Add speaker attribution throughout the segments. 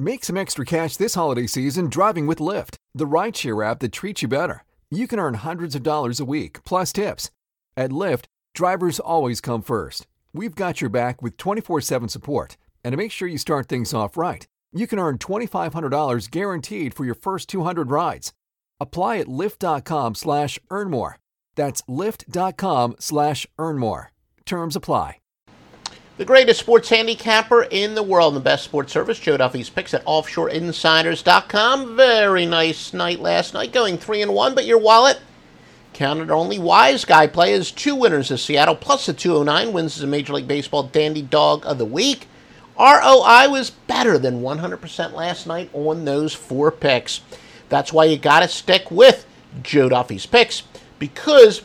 Speaker 1: Make some extra cash this holiday season driving with Lyft, the rideshare app that treats you better. You can earn hundreds of dollars a week, plus tips. At Lyft, drivers always come first. We've got your back with 24 7 support. And to make sure you start things off right, you can earn $2,500 guaranteed for your first 200 rides. Apply at lyft.com slash earn more. That's lyft.com slash earn more. Terms apply.
Speaker 2: The greatest sports handicapper in the world, and the best sports service, Joe Duffy's picks at offshoreinsiders.com. Very nice night last night, going 3 and 1, but your wallet counted only. Wise Guy play is two winners of Seattle, plus the 209 wins as a Major League Baseball Dandy Dog of the Week. ROI was better than 100% last night on those four picks. That's why you got to stick with Joe Duffy's picks because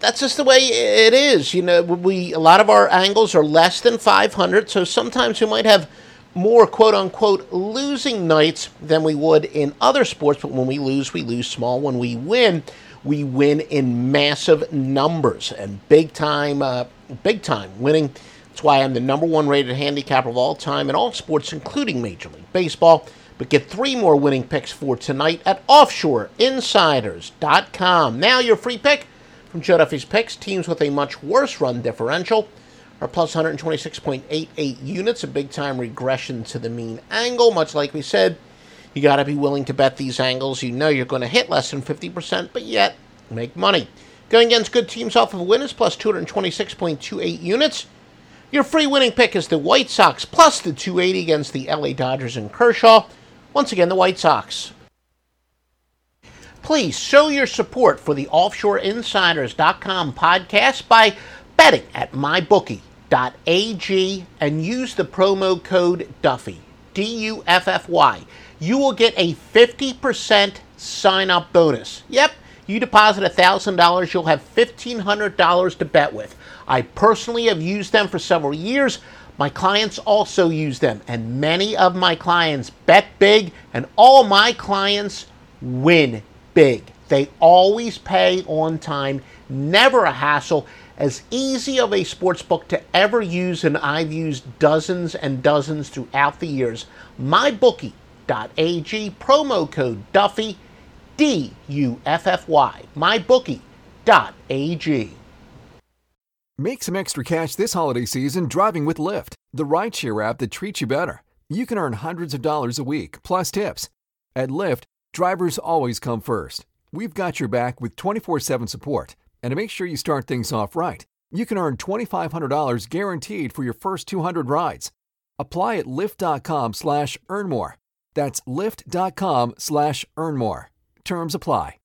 Speaker 2: that's just the way it is. You know, we a lot of our angles are less than 500, so sometimes we might have more quote unquote losing nights than we would in other sports. But when we lose, we lose small. When we win, we win in massive numbers and big time, uh, big time winning. That's why I'm the number one rated handicapper of all time in all sports, including Major League Baseball. But get three more winning picks for tonight at offshoreinsiders.com. Now, your free pick from Joe Duffy's picks teams with a much worse run differential are plus 126.88 units, a big time regression to the mean angle. Much like we said, you got to be willing to bet these angles. You know you're going to hit less than 50%, but yet make money. Going against good teams off of a win is plus 226.28 units. Your free winning pick is the White Sox plus the 280 against the LA Dodgers and Kershaw. Once again, the White Sox. Please show your support for the OffshoreInsiders.com podcast by betting at mybookie.ag and use the promo code Duffy, D U F F Y. You will get a 50% sign up bonus. Yep, you deposit $1,000, you'll have $1,500 to bet with. I personally have used them for several years. My clients also use them, and many of my clients bet big, and all my clients win big. They always pay on time, never a hassle. As easy of a sports book to ever use, and I've used dozens and dozens throughout the years. MyBookie.ag, promo code Duffy, D U F F Y. MyBookie.ag.
Speaker 1: Make some extra cash this holiday season driving with Lyft, the rideshare app that treats you better. You can earn hundreds of dollars a week, plus tips. At Lyft, drivers always come first. We've got your back with 24 7 support. And to make sure you start things off right, you can earn $2,500 guaranteed for your first 200 rides. Apply at lyft.com slash earn more. That's lyft.com slash earn more. Terms apply.